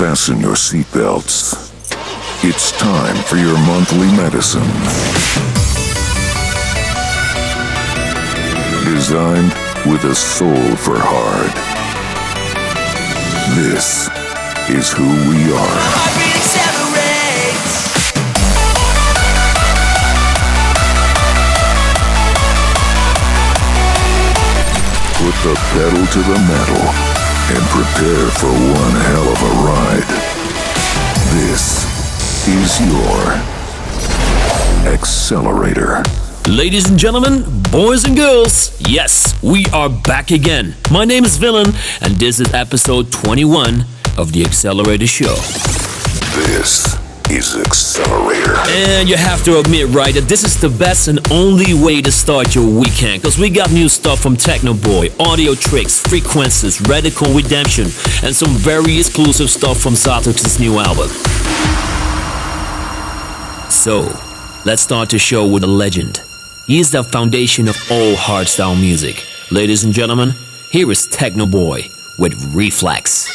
Fasten your seatbelts. It's time for your monthly medicine. Designed with a soul for hard. This is who we are. Put the pedal to the metal and prepare for one hell of a ride. This is your accelerator. Ladies and gentlemen, boys and girls, yes, we are back again. My name is Villain, and this is episode 21 of the XXlerator Show. This is XXlerator. And you have to admit, right, that this is the best and only way to start your weekend. Because we got new stuff from Technoboy, Audio Tricks, Frequencerz, Radical Redemption, and some very exclusive stuff from Zatox's new album. So, let's start the show with a legend. He is the foundation of all hardstyle music. Ladies and gentlemen, here is Technoboy with Reflex.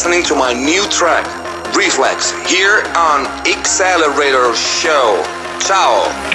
Listening to my new track, Reflex, here on XXlerator Show. Ciao!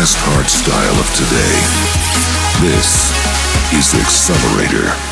Best hardstyle of today. This is the XXlerator.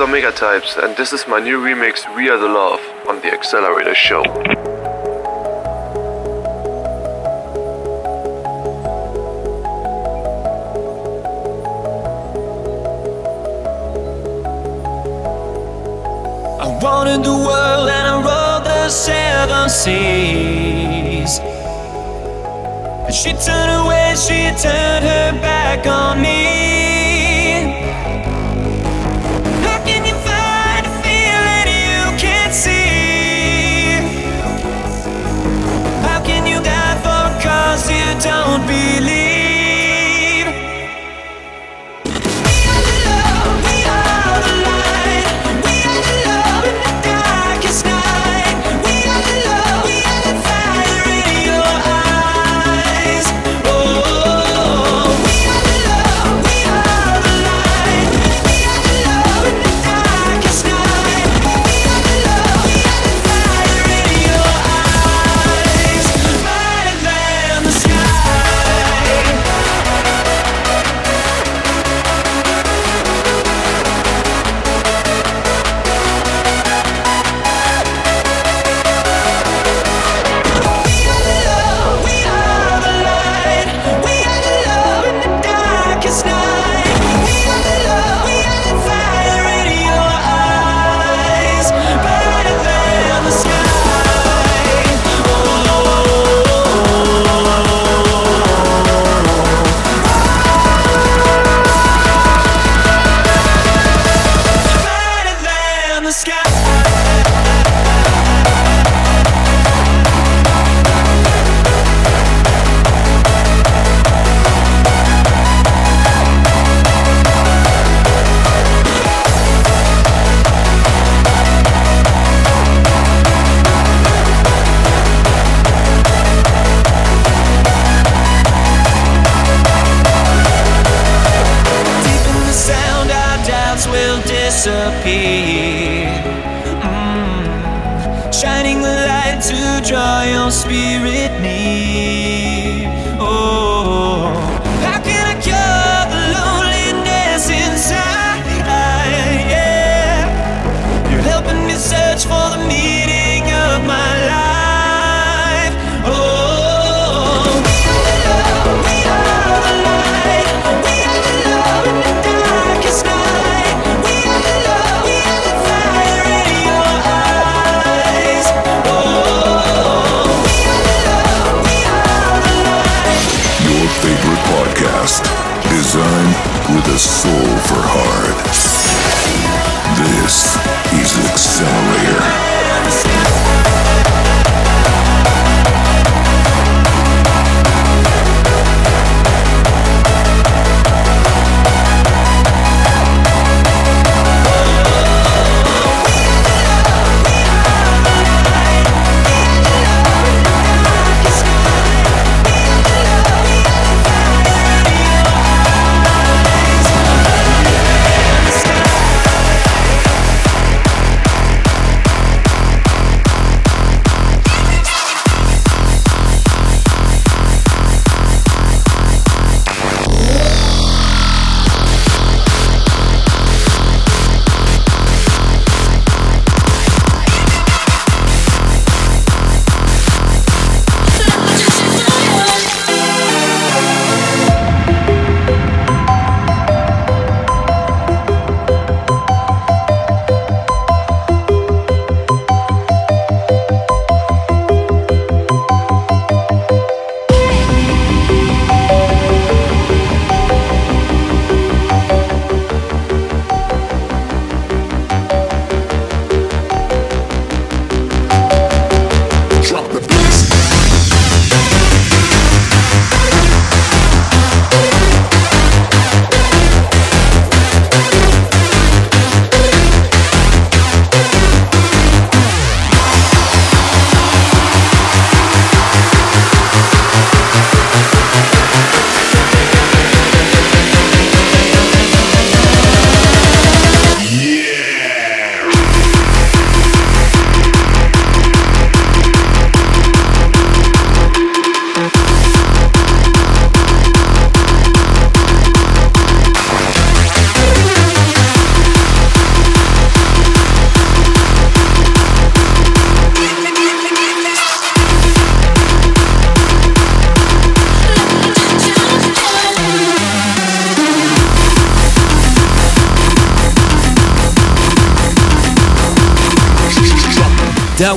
Omegatypez, and this is my new remix, We Are the Love, on the XXlerator Show. I wanted the world and I rode the seven seas. But she turned away, she turned her back on me.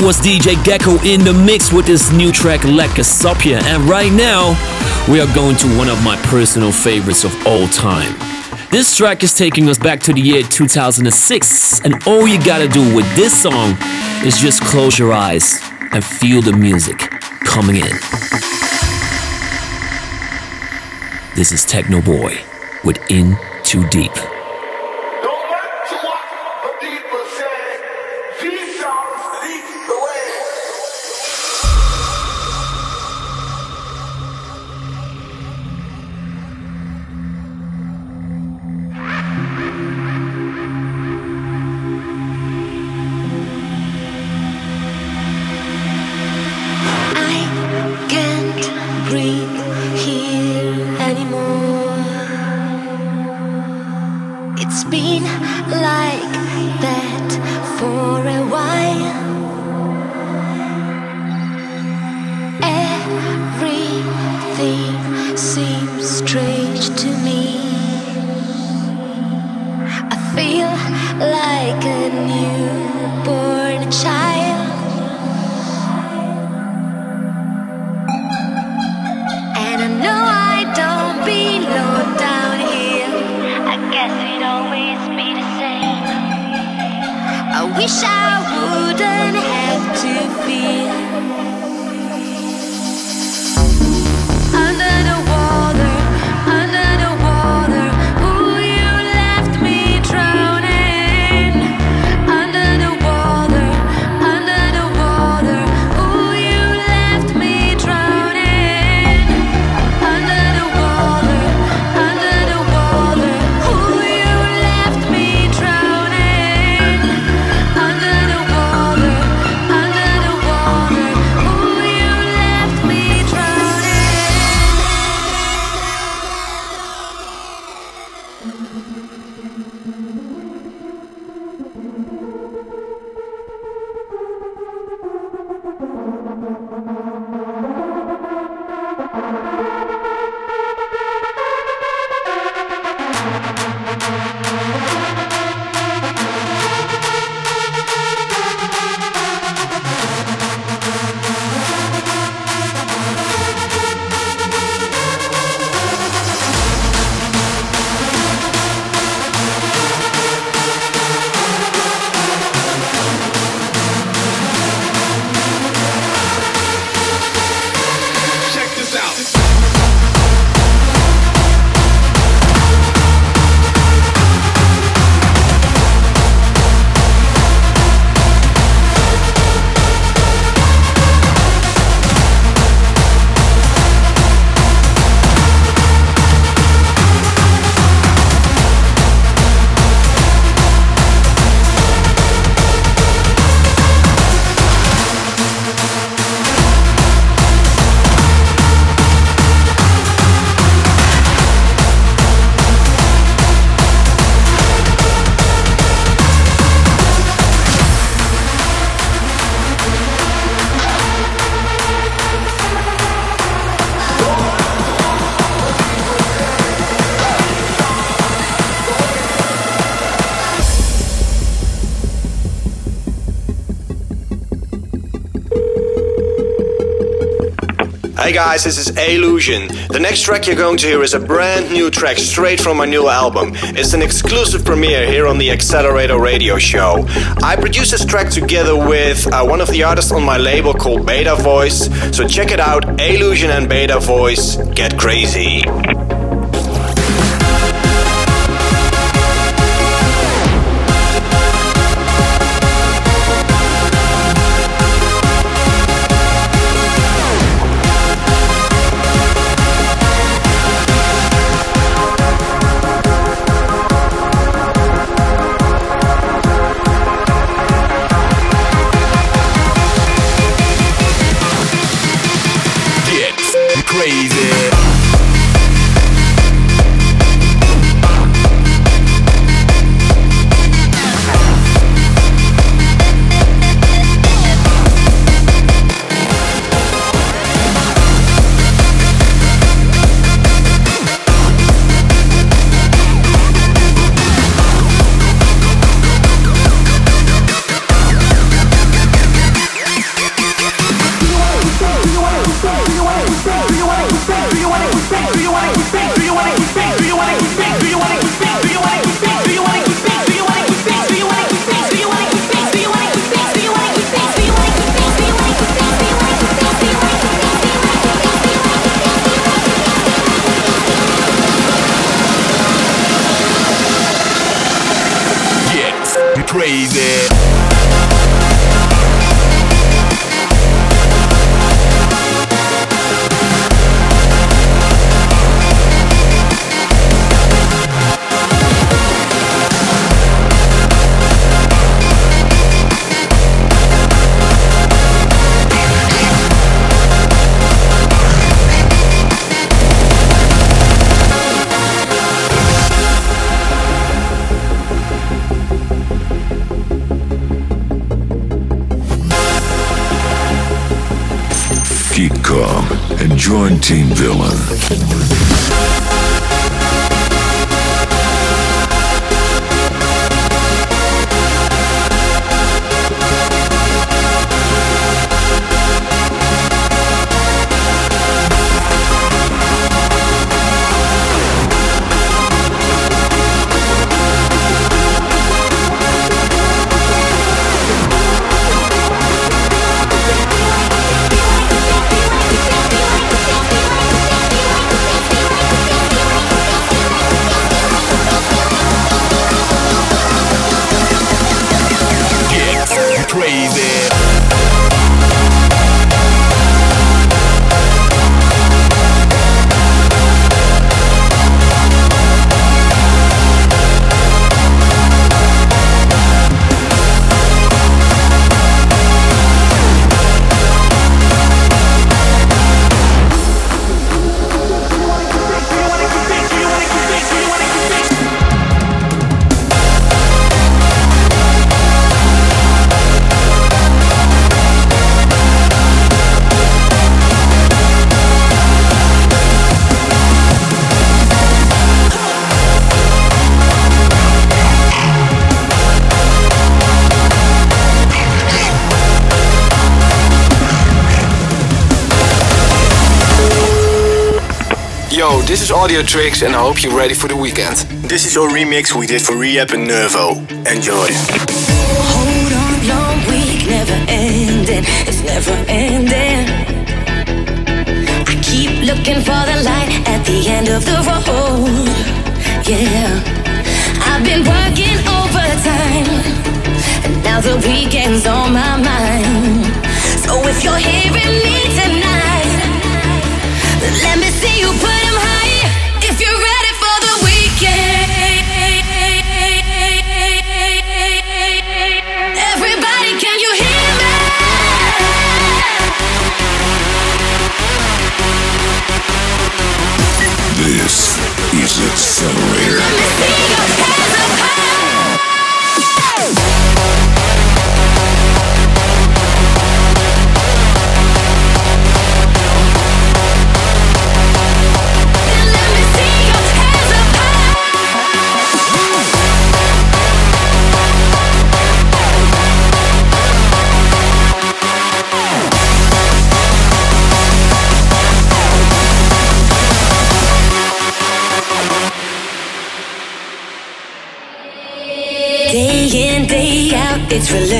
Was DJ Geck-O in the mix with his new track Lekker Sapje. And right now, we are going to one of my personal favorites of all time. This track is taking us back to the year 2006, and all you gotta do with this song is just close your eyes and feel the music coming in. This is Technoboy with In Too Deep. Hey guys, this is A-Lusion. The next track you're going to hear is a brand new track straight from my new album. It's an exclusive premiere here on the XXlerator Radio Show. I produced this track together with uh, one of the artists on my label called Betavoice. So check it out, A-Lusion and Betavoice. Get crazy. This is Audiotricz, and I hope you're ready for the weekend. This is our remix we did for R3hab and Nervo. Enjoy. Hold on, long week never ending. It's never ending. I keep looking for the light at the end of the road. Yeah, I've been working overtime, and now the weekend's on my mind. So if you're hearing It's really.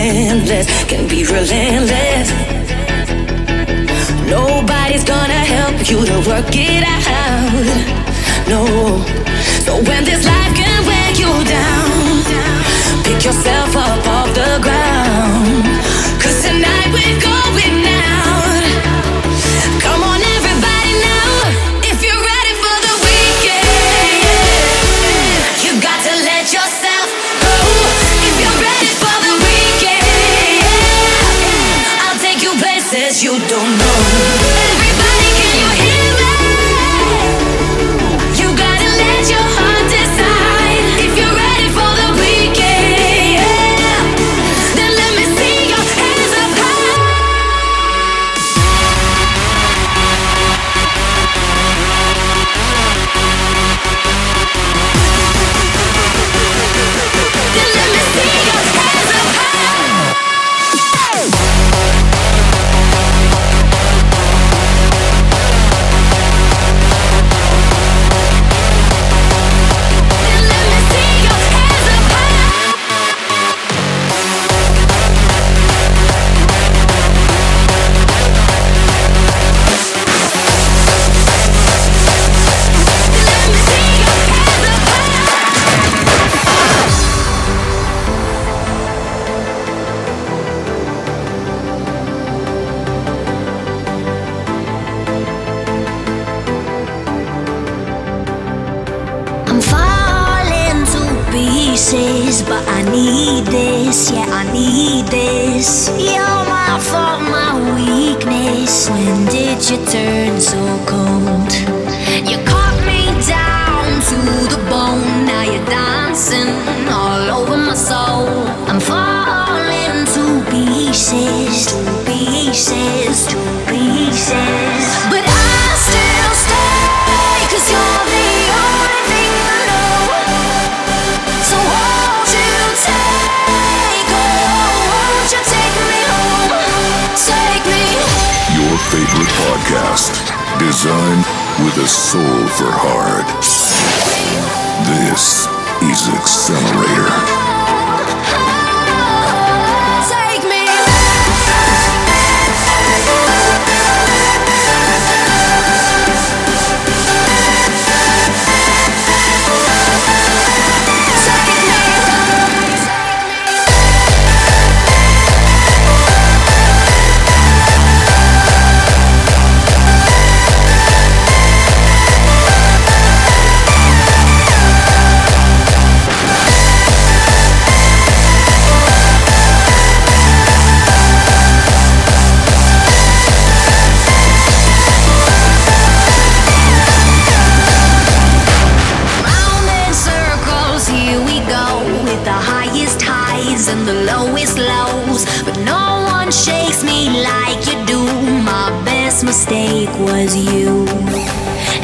the highest highs and the lowest lows, but no one shakes me like you do. My best mistake was you,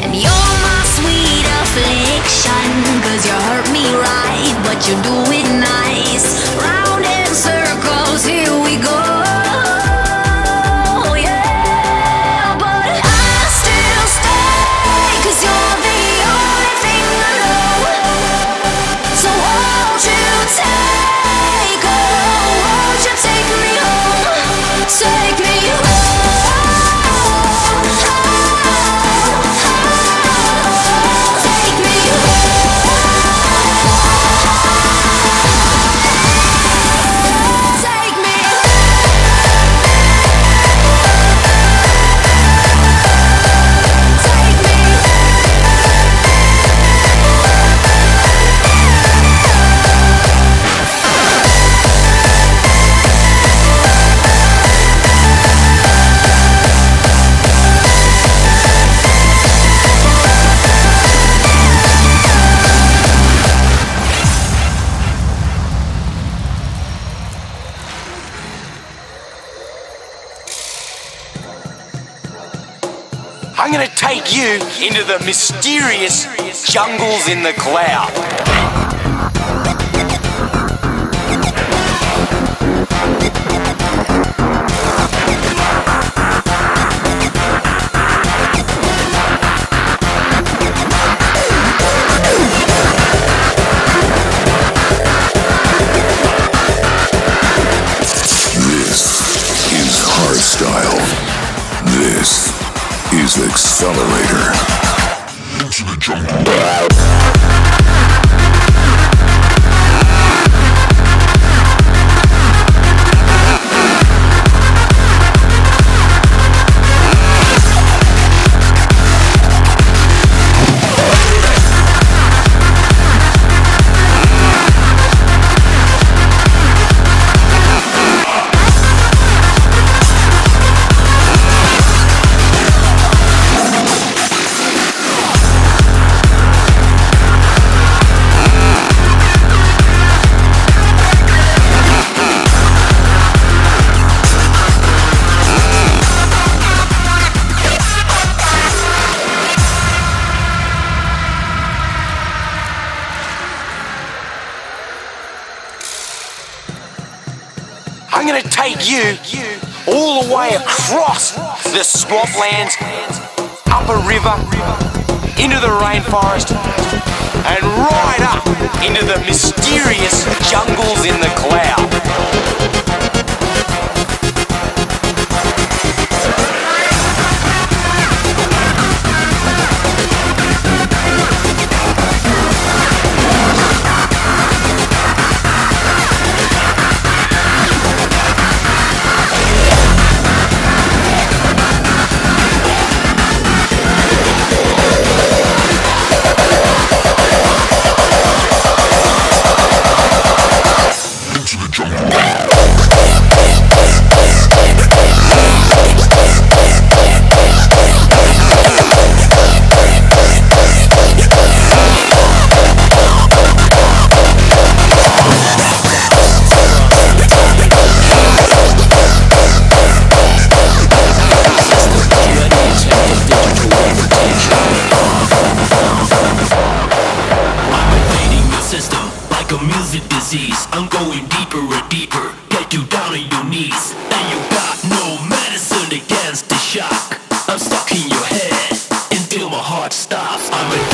and you're my sweet affliction. Cause you hurt me right, but you do it nice. Right jungles in the cloud. like a music disease. I'm going deeper and deeper. Get you down on your knees. And you got no medicine against the shock. I'm stuck in your head until my heart stops. I'm a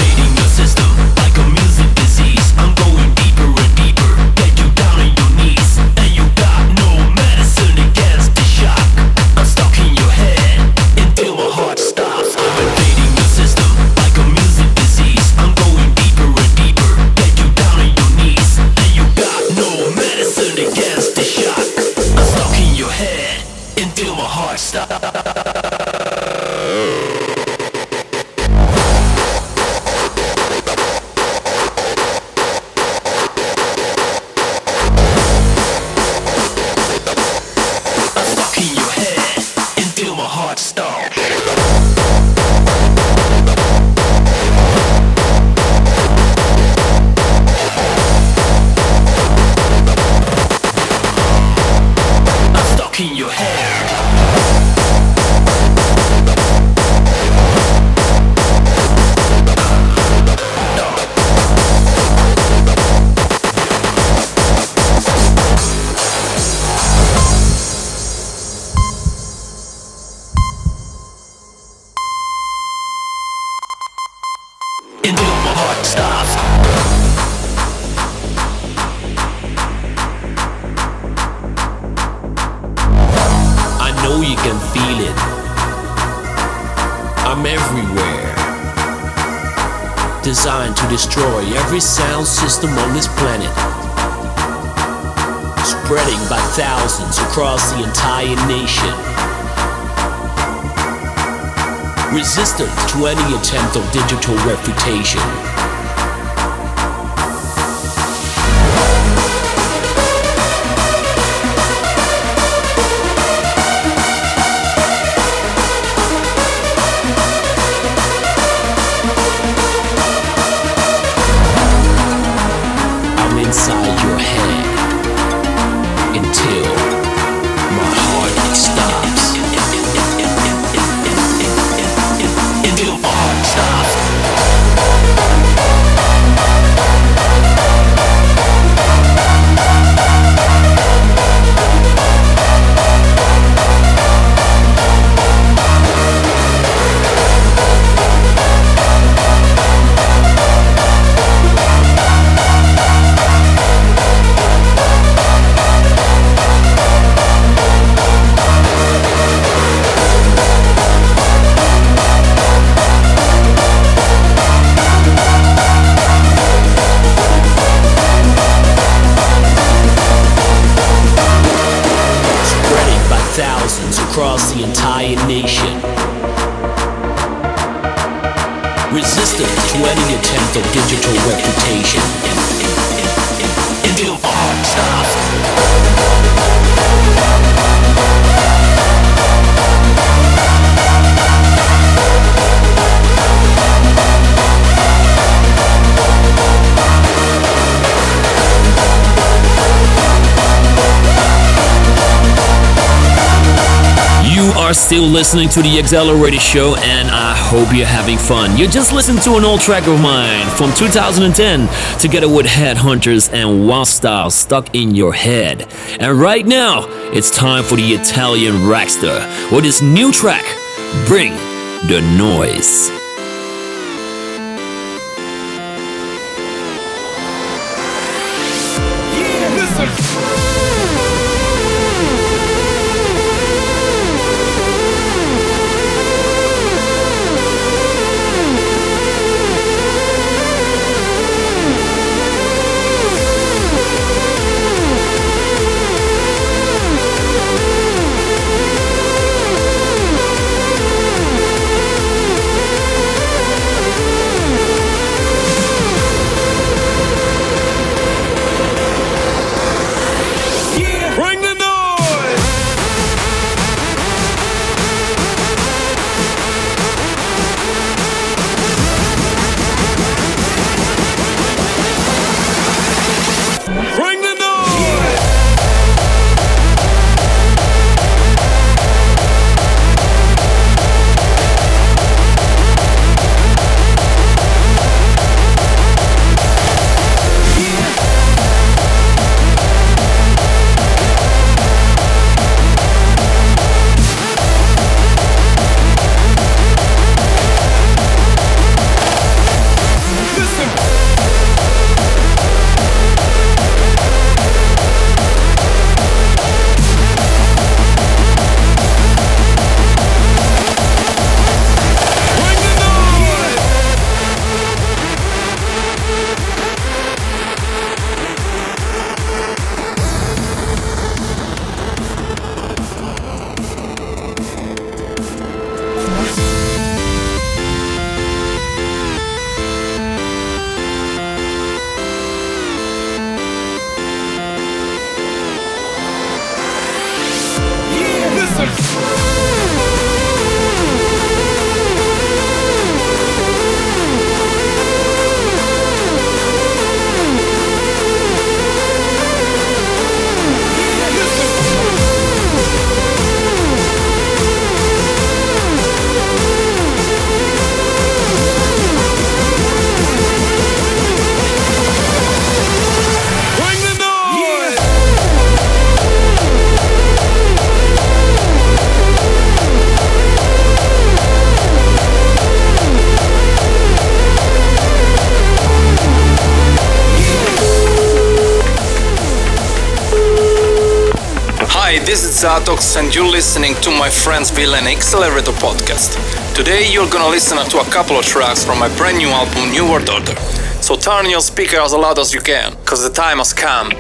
listening to the XXlerator Show, and I hope you're having fun. You just listened to an old track of mine from 2010, together with Headhunterz and Wildstylez stuck in your head. And right now, it's time for the Italian Raxtor with his new track, Bring the Noise. And you're listening to my friends Villain XXlerator podcast. Today you're gonna listen to a couple of tracks from my brand new album New World Order. So turn your speaker as loud as you can, cause the time has come.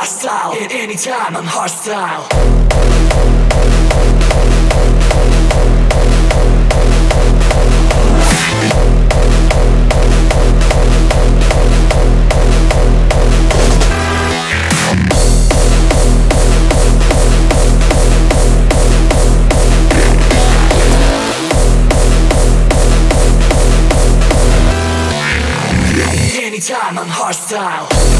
My. At any time, I'm hardstyle. Anytime I'm hardstyle.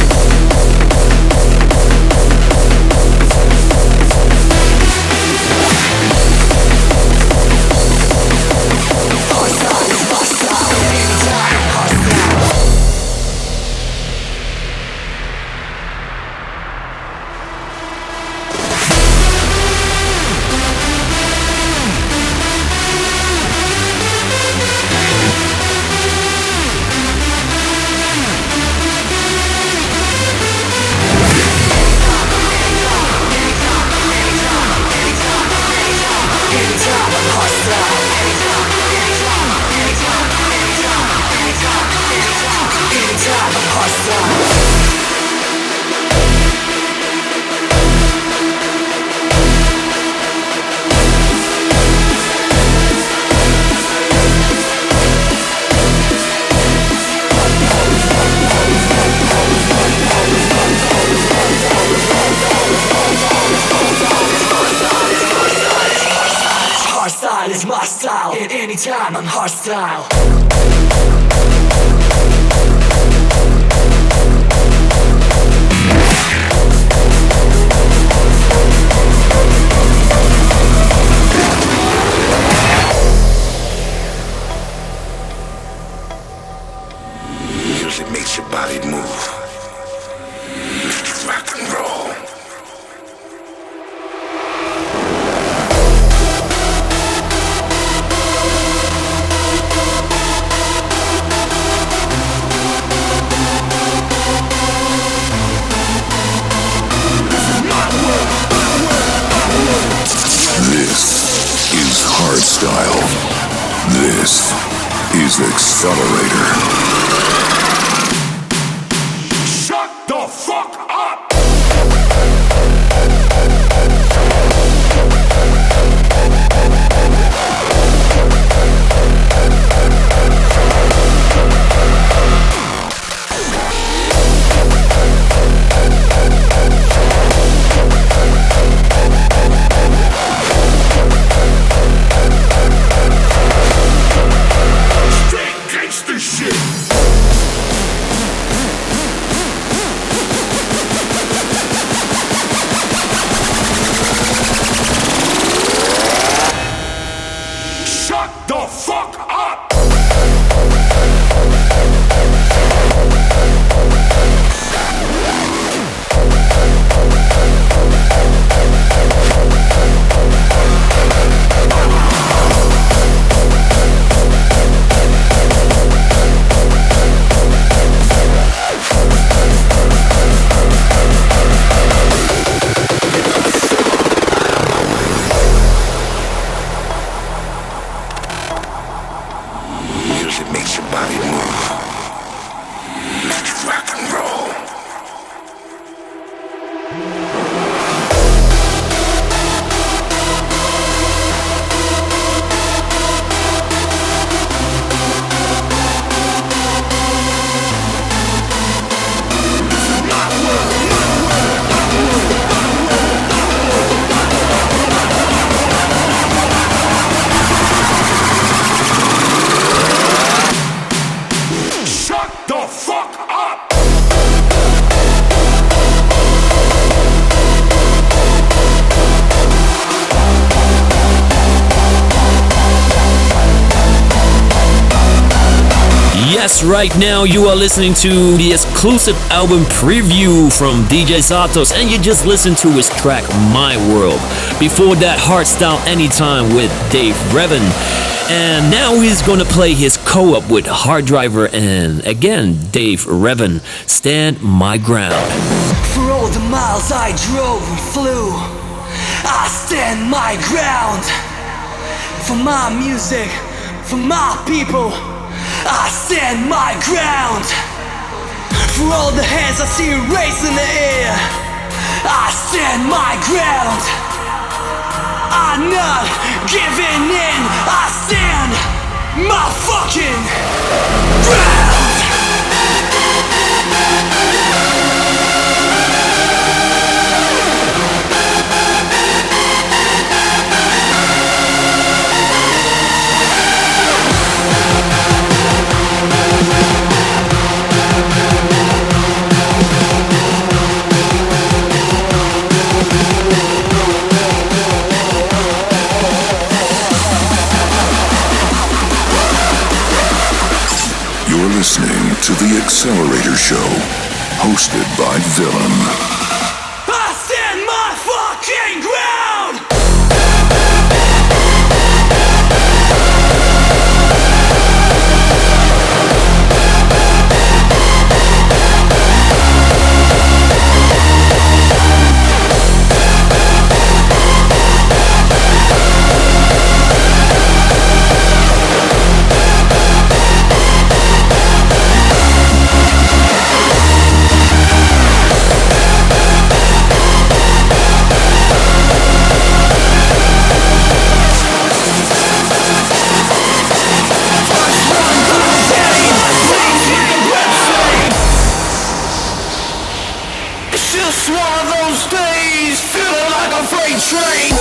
Right now you are listening to the exclusive album preview from DJ Zatox, and you just listened to his track My World. Before that, Hardstyle Anytime with Dave Revan. And now he's gonna play his co op with Hard Driver and again, Dave Revan. Stand My Ground. For all the miles I drove and flew, I stand my ground. For my music, for my people, I stand my ground. For all the hands I see raised in the air, I stand my ground. I'm not giving in, I stand my fucking ground. Listening to The XXlerator Show, hosted by Villain. Days,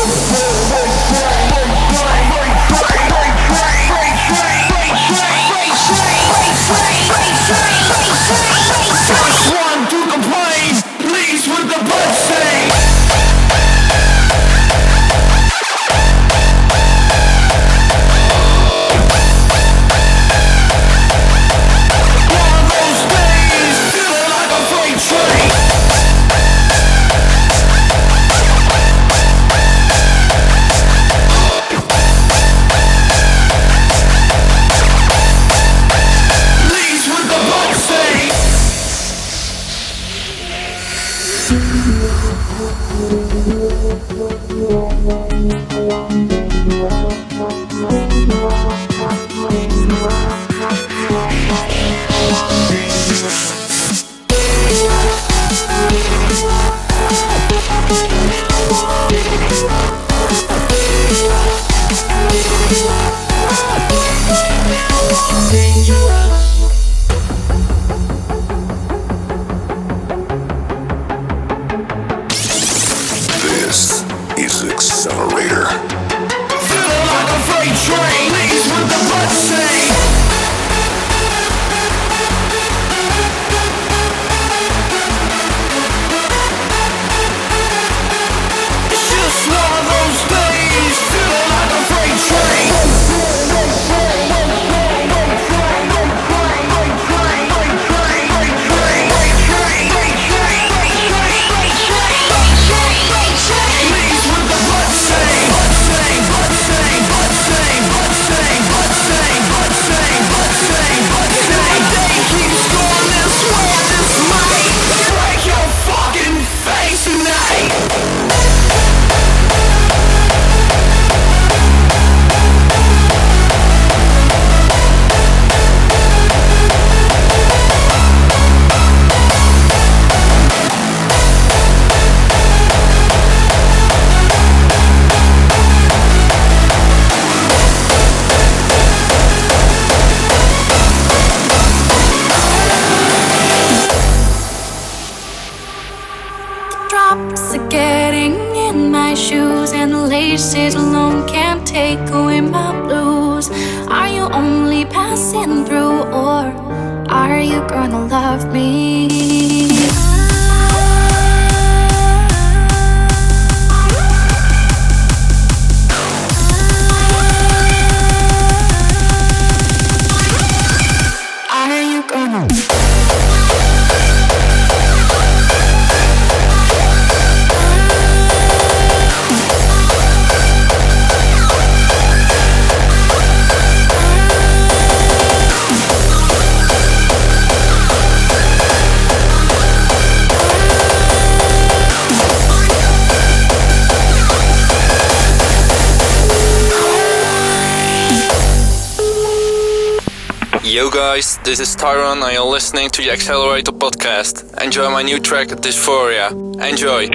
listening to the XXlerator podcast. Enjoy my new track, Dysphoria. Enjoy!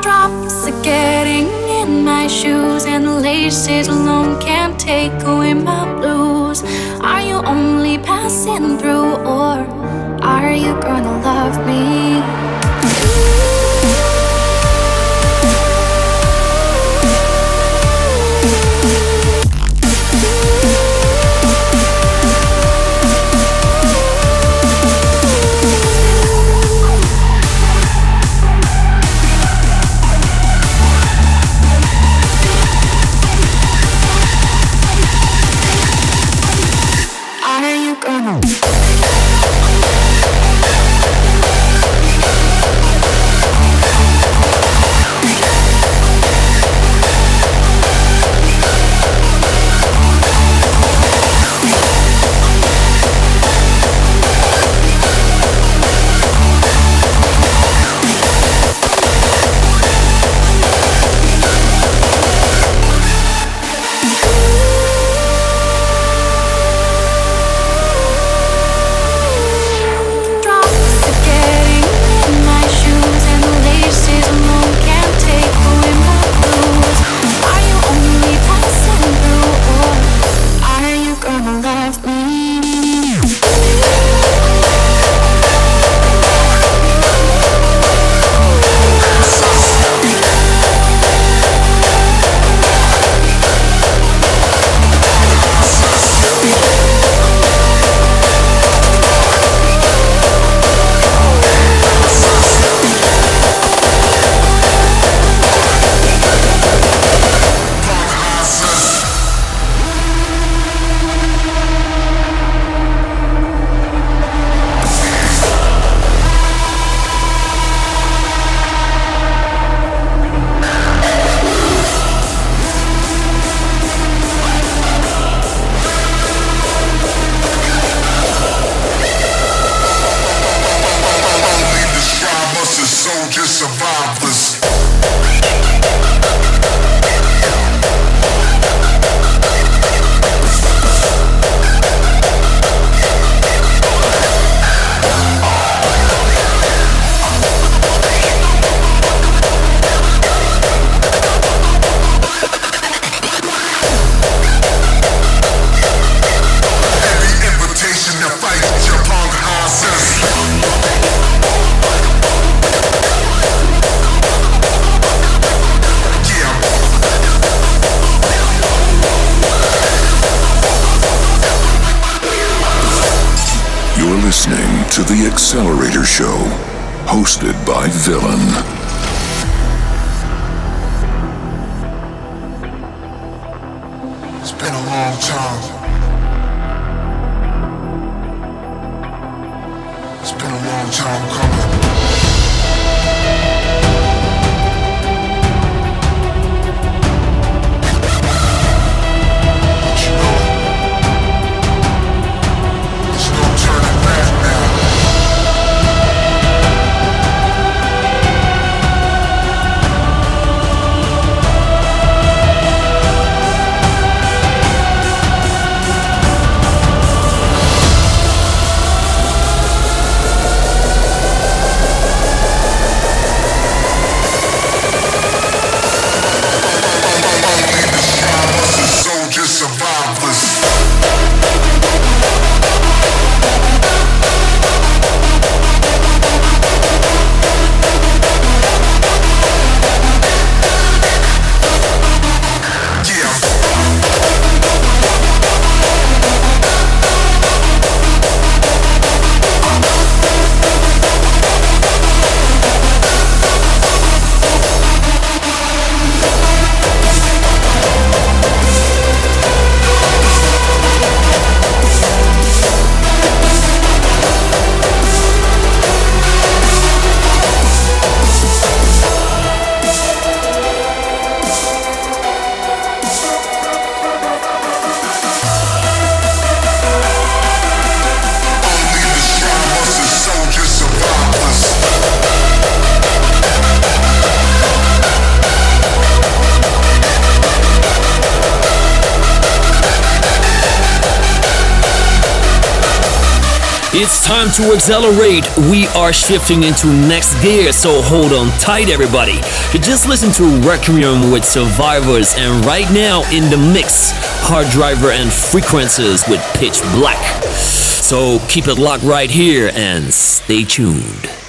Drops are getting in my shoes and laces alone can't take away my blues. Are you only passing through or are you gonna love me? hosted by Villain. time to accelerate. We are shifting into next gear, so hold on tight, everybody. You just listened to Requiem with Survivors, and right now in the mix, Hard Driver and Frequencerz with Pitch Black. So keep it locked right here and stay tuned.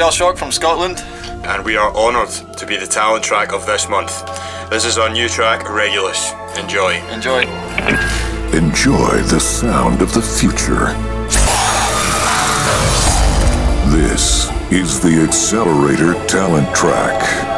From Scotland. And we are honoured to be the talent track of this month. This is our new track, Regulus. Enjoy. Enjoy. Enjoy the sound of the future. This is the XXlerator Talent Track.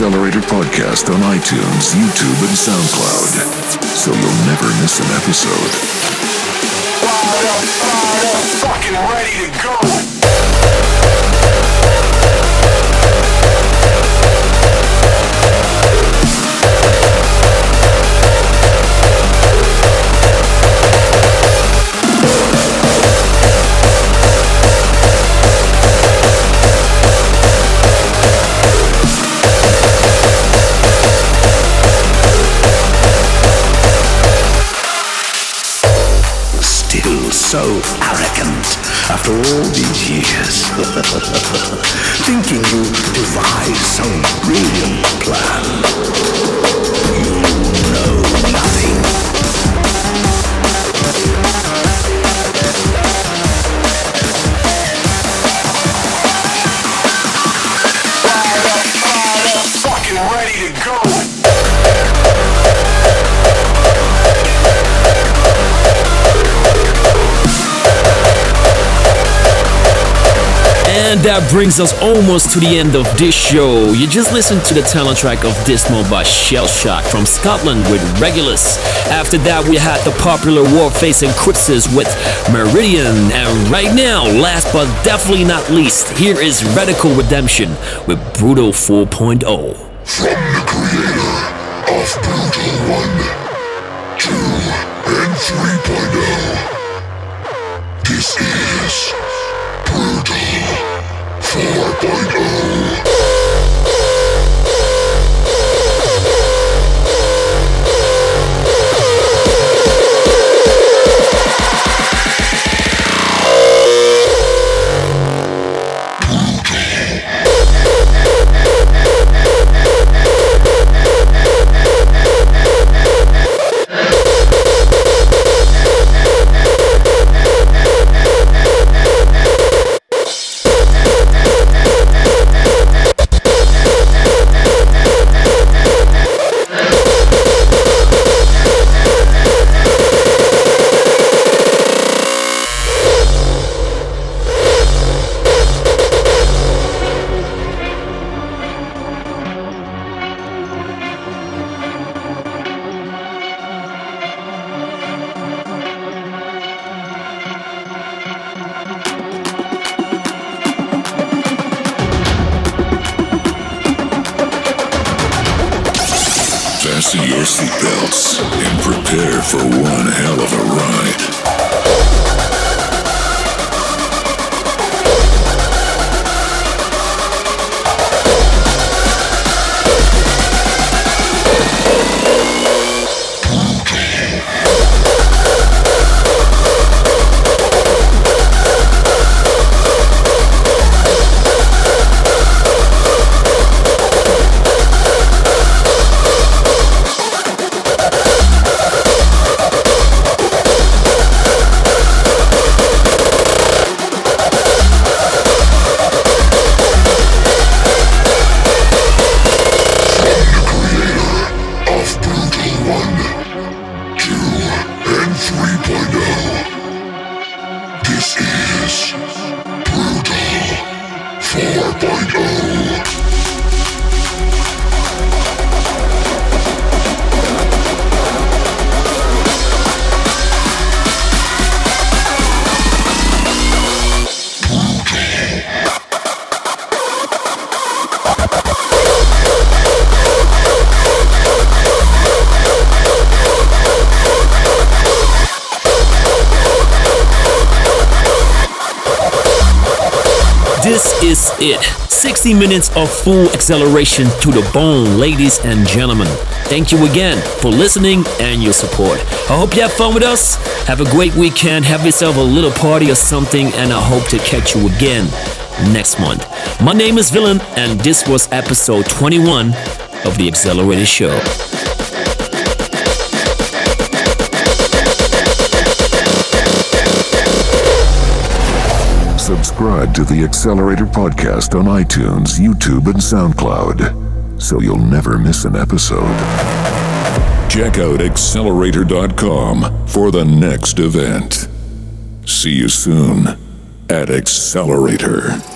XXlerator Podcast on iTunes, YouTube, and SoundCloud so you'll never miss an episode. Fucking ready to go. All these years. Thinking you devised some brilliant And that brings us almost to the end of this show. You just listened to the talent track of Dismal by Shellshock from Scotland with Regulus. After that, we had the popular Warface and Crypsis with Meridian. And right now, last but definitely not least, here is Radical Redemption with Brutal 4.0. From the creator of Brutal 1, 2, and 3.0, this is 4.0. minutes of full acceleration to the bone, ladies and gentlemen. Thank you again for listening and your support. I hope you have fun with us. Have a great weekend. Have yourself a little party or something, and I hope to catch you again next month. My name is Villain, and this was episode 21 of the XXlerator Show. Subscribe to the XXlerator podcast on iTunes, YouTube, and SoundCloud so you'll never miss an episode. Check out XXlerator.com for the next event. See you soon at XXlerator.